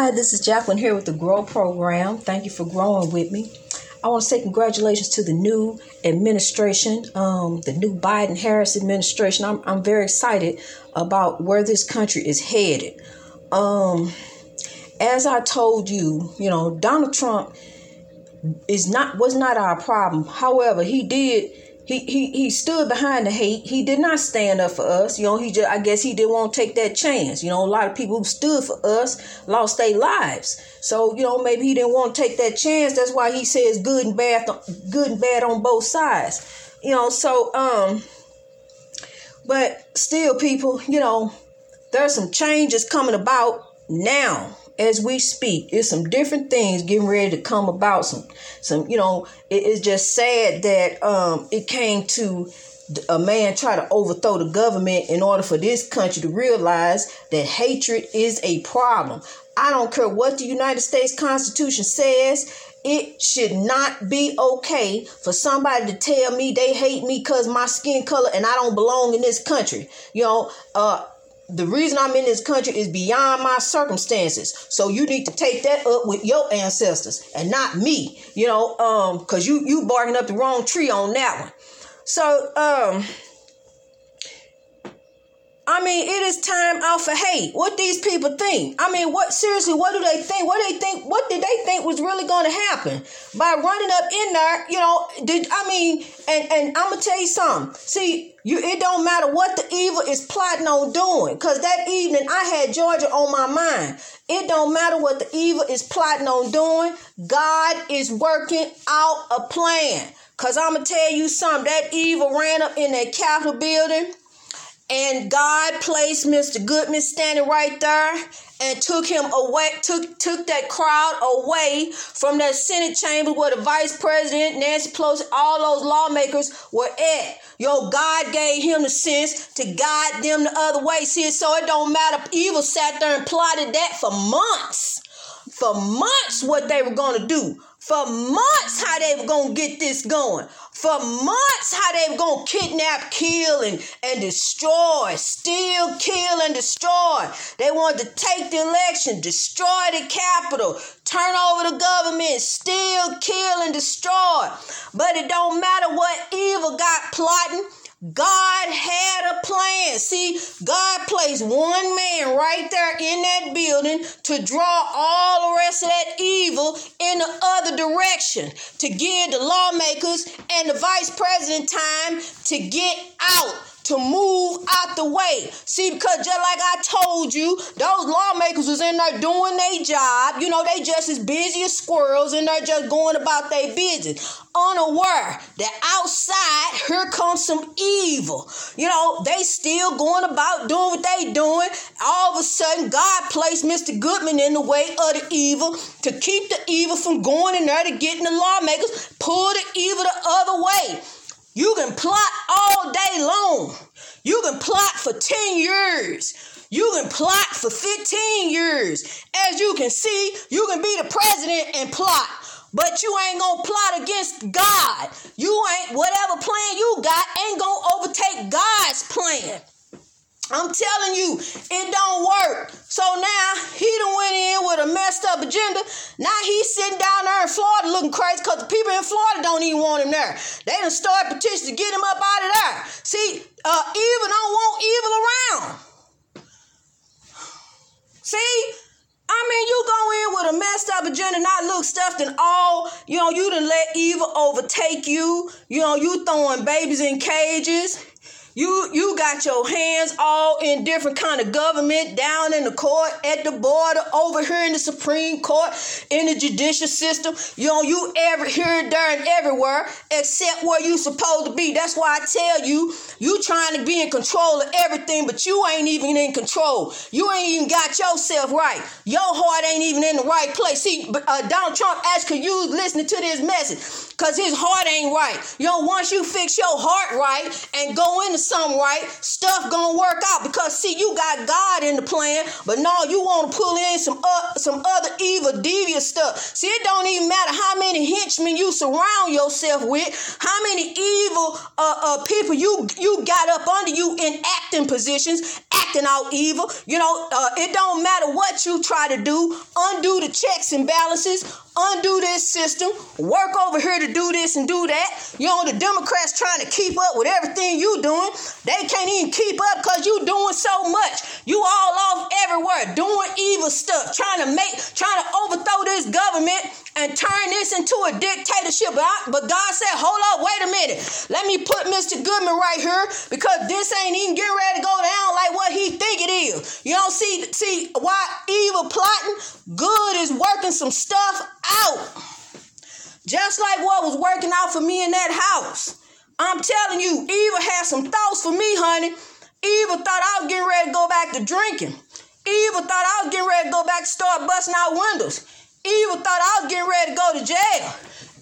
Hi, this is Jacqueline here with the Grow Program. Thank you for growing with me. I want to say congratulations to the new administration, um, the new Biden Harris administration. I'm, I'm very excited about where this country is headed. Um, as I told you, you know, Donald Trump is not was not our problem. However, he did he, he he stood behind the hate. He did not stand up for us. You know, he just I guess he didn't want to take that chance. You know, a lot of people who stood for us lost their lives. So, you know, maybe he didn't want to take that chance. That's why he says good and bad good and bad on both sides. You know, so um but still people, you know, there's some changes coming about now as we speak. It's some different things getting ready to come about. Some, some, you know, it is just sad that um, it came to a man try to overthrow the government in order for this country to realize that hatred is a problem. I don't care what the United States Constitution says. It should not be okay for somebody to tell me they hate me because my skin color and I don't belong in this country. You know, uh, the reason I'm in this country is beyond my circumstances. So you need to take that up with your ancestors and not me, you know, um, cause you, you barking up the wrong tree on that one. So, um, I mean, it is time out for hate. What these people think? I mean, what seriously? What do they think? What do they think? What did they think was really going to happen by running up in there? You know, did I mean? And and I'm gonna tell you something. See, you it don't matter what the evil is plotting on doing, cause that evening I had Georgia on my mind. It don't matter what the evil is plotting on doing. God is working out a plan. Cause I'm gonna tell you something. That evil ran up in that Capitol building and God placed Mr. Goodman standing right there and took him away, took took that crowd away from that Senate chamber where the Vice President, Nancy Pelosi, all those lawmakers were at. Yo, God gave him the sense to guide them the other way. See, so it don't matter. Evil sat there and plotted that for months. For months, what they were gonna do. For months, how they were gonna get this going for months how they were to kidnap, kill, and, and destroy, steal, kill, and destroy. They wanted to take the election, destroy the Capitol, turn over the government, steal, kill, and destroy. But it don't matter what evil got plotting. God had. See, God placed one man right there in that building to draw all the rest of that evil in the other direction, to give the lawmakers and the vice president time to get out to move out the way. See, because just like I told you, those lawmakers was in there doing their job. You know, they just as busy as squirrels and they're just going about their business. Unaware that outside, here comes some evil. You know, they still going about doing what they doing. All of a sudden, God placed Mr. Goodman in the way of the evil to keep the evil from going in there to getting the lawmakers, pull the evil the other way. You can plot all day long. You can plot for 10 years. You can plot for 15 years. As you can see, you can be the president and plot. But you ain't gonna plot against God. You ain't, whatever plan you got, ain't gonna overtake God's plan. I'm telling you, it don't work. So now he done went in with a messed up agenda. Now he's sitting down there in Florida looking crazy because the people in Florida don't even want him there. They done start petitions to get him up out of there. See, uh, evil don't want evil around. See? I mean, you go in with a messed up agenda, not look stuffed and all, you know, you done let evil overtake you. You know, you throwing babies in cages. You you got your hands all in different kind of government, down in the court, at the border, over here in the Supreme Court, in the judicial system. You know, you ever here, there, and everywhere, except where you supposed to be. That's why I tell you, you trying to be in control of everything, but you ain't even in control. You ain't even got yourself right. Your heart ain't even in the right place. See, uh, Donald Trump asked you listening to this message because his heart ain't right. Yo, once you fix your heart right and go into something right, stuff gonna work out. Because see, you got God in the plan, but no, you want to pull in some uh, some other evil, devious stuff. See, it don't even matter how many henchmen you surround yourself with, how many evil uh, uh, people you you got up under you in acting positions, acting out evil. You know, uh, it don't matter what you try to do, undo the checks and balances, undo this system, work over here to do this and do that. You know, the Democrats trying to keep up with everything you doing. They can't even keep up because you doing so much. You all off everywhere doing evil stuff, trying to make, trying to overthrow this government and turn this into a dictatorship. But, I, but God said, hold up, wait a minute. Let me put Mr. Goodman right here because this ain't even getting ready to go down like what he think it is. You don't see, see why evil plotting, good is working some stuff out. Just like what was working out for me in that house. I'm telling you, evil had some thoughts for me, honey. Evil thought I was getting ready to go back to drinking. Evil thought I was getting ready to go back to start busting out windows. Evil thought I was getting ready to go to jail.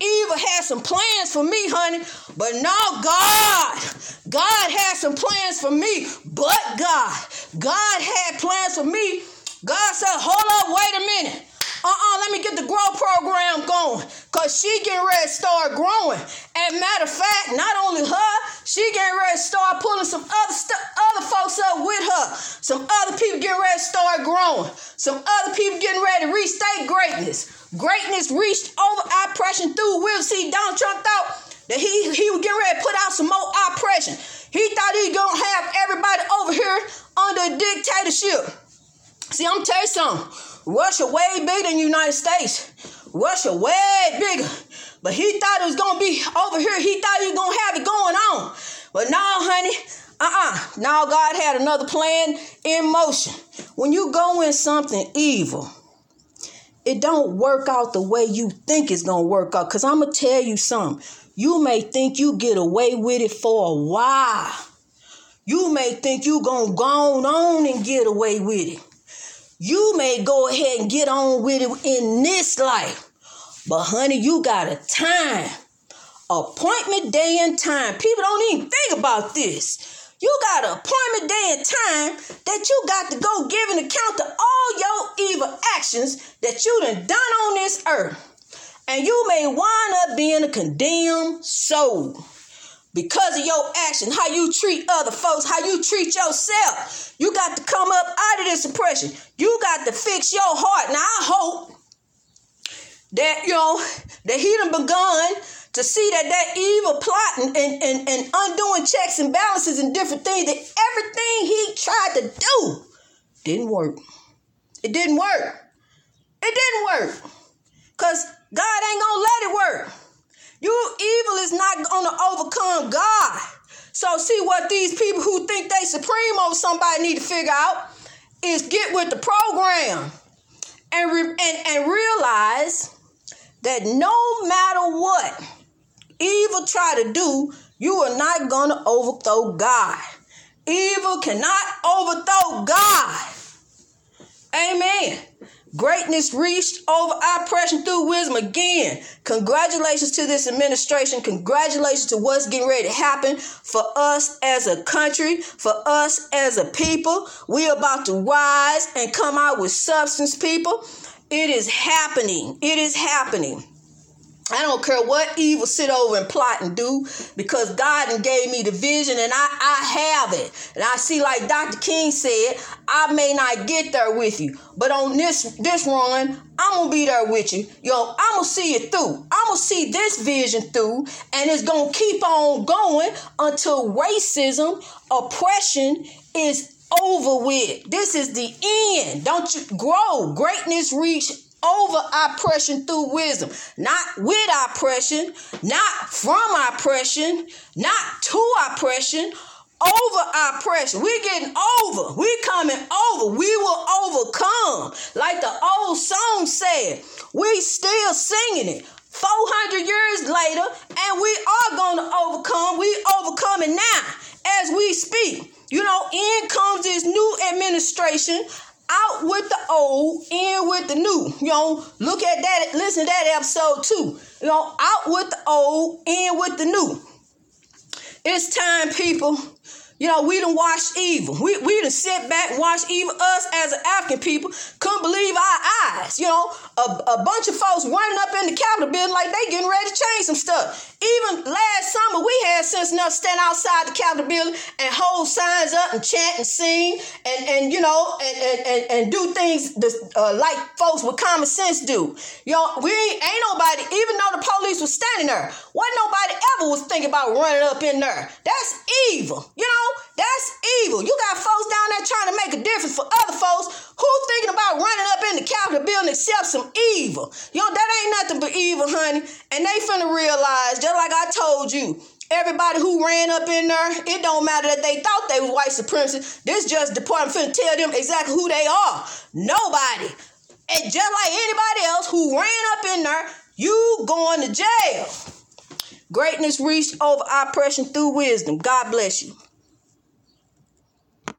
Evil had some plans for me, honey. But no, God. God had some plans for me. But God. God had plans for me. God said, hold up, wait a minute. Uh-uh, let me get the grow program going. Cause she getting ready to start growing. And matter of fact, not only her, she getting ready to start pulling some other stuff, other folks up with her. Some other people getting ready to start growing. Some other people getting ready to reach their greatness. Greatness reached over oppression through will. See, Donald Trump thought that he, he was getting ready to put out some more oppression. He thought he gonna have everybody over here under dictatorship. See, I'm tell you something. Russia way bigger than the United States. Russia way bigger. But he thought it was gonna be over here. He thought he was gonna have it going on. But no, honey, uh-uh. Now God had another plan in motion. When you go in something evil, it don't work out the way you think it's gonna work out. Cause I'm gonna tell you something. You may think you get away with it for a while. You may think you gonna go on and get away with it. You may go ahead and get on with it in this life. But honey, you got a time. Appointment day and time. People don't even think about this. You got an appointment day and time that you got to go give an account to all your evil actions that you done done on this earth. And you may wind up being a condemned soul because of your action, how you treat other folks, how you treat yourself. You got to come up out of this oppression. You got to fix your heart. Now I hope that you know that he done begun to see that that evil plotting and, and, and undoing checks and balances and different things, that everything he tried to do didn't work. It didn't work. It didn't work. Because God ain't gonna let it work. You evil is not gonna overcome God. So see what these people who think they supreme over somebody need to figure out is get with the program and, re- and, and realize that no matter what evil try to do, you are not going to overthrow God. Evil cannot overthrow God. Amen. Greatness reached over oppression through wisdom. Again, congratulations to this administration. Congratulations to what's getting ready to happen for us as a country, for us as a people. We're about to rise and come out with substance, people. It is happening. It is happening. I don't care what evil sit over and plot and do because God gave me the vision and I, I have it. And I see, like Dr. King said, I may not get there with you, but on this this run, I'm gonna be there with you. Yo, I'm gonna see it through. I'm gonna see this vision through, and it's gonna keep on going until racism, oppression is over with. This is the end. Don't you grow? Greatness reach over oppression through wisdom, not with oppression, not from oppression, not to oppression, over oppression. We're getting over. We're coming over. We will overcome. Like the old song said, we still singing it. 400 years later, and we are going to overcome. We overcoming now as we speak. You know, in comes this new administration out with the old, in with the new. You know, look at that, listen to that episode too. You know, out with the old, in with the new. It's time, people. You know, we done watched evil. We, we done sit back and watch evil. Us as an African people couldn't believe our eyes. You know, a, a bunch of folks running up in the Capitol building like they getting ready to change some stuff. Even last summer, we had sense enough to stand outside the Capitol building and hold signs up and chant and sing and, and you know, and, and, and, and do things that, uh, like folks with common sense do. You know, we ain't, ain't nobody, even though the police was standing there, what nobody ever was thinking about running up in there. That's evil. You know, that's evil. You got folks down there trying to make a difference for other folks who thinking about running up in the Capitol building except some evil. Know, that ain't nothing but evil, honey. And they finna realize, just like I told you, Everybody who ran up in there, it don't matter that they thought they was white supremacists. This just department finna tell them exactly who they are. Nobody. And just like anybody else who ran up in there, you going to jail. Greatness reached over oppression through wisdom. God bless you.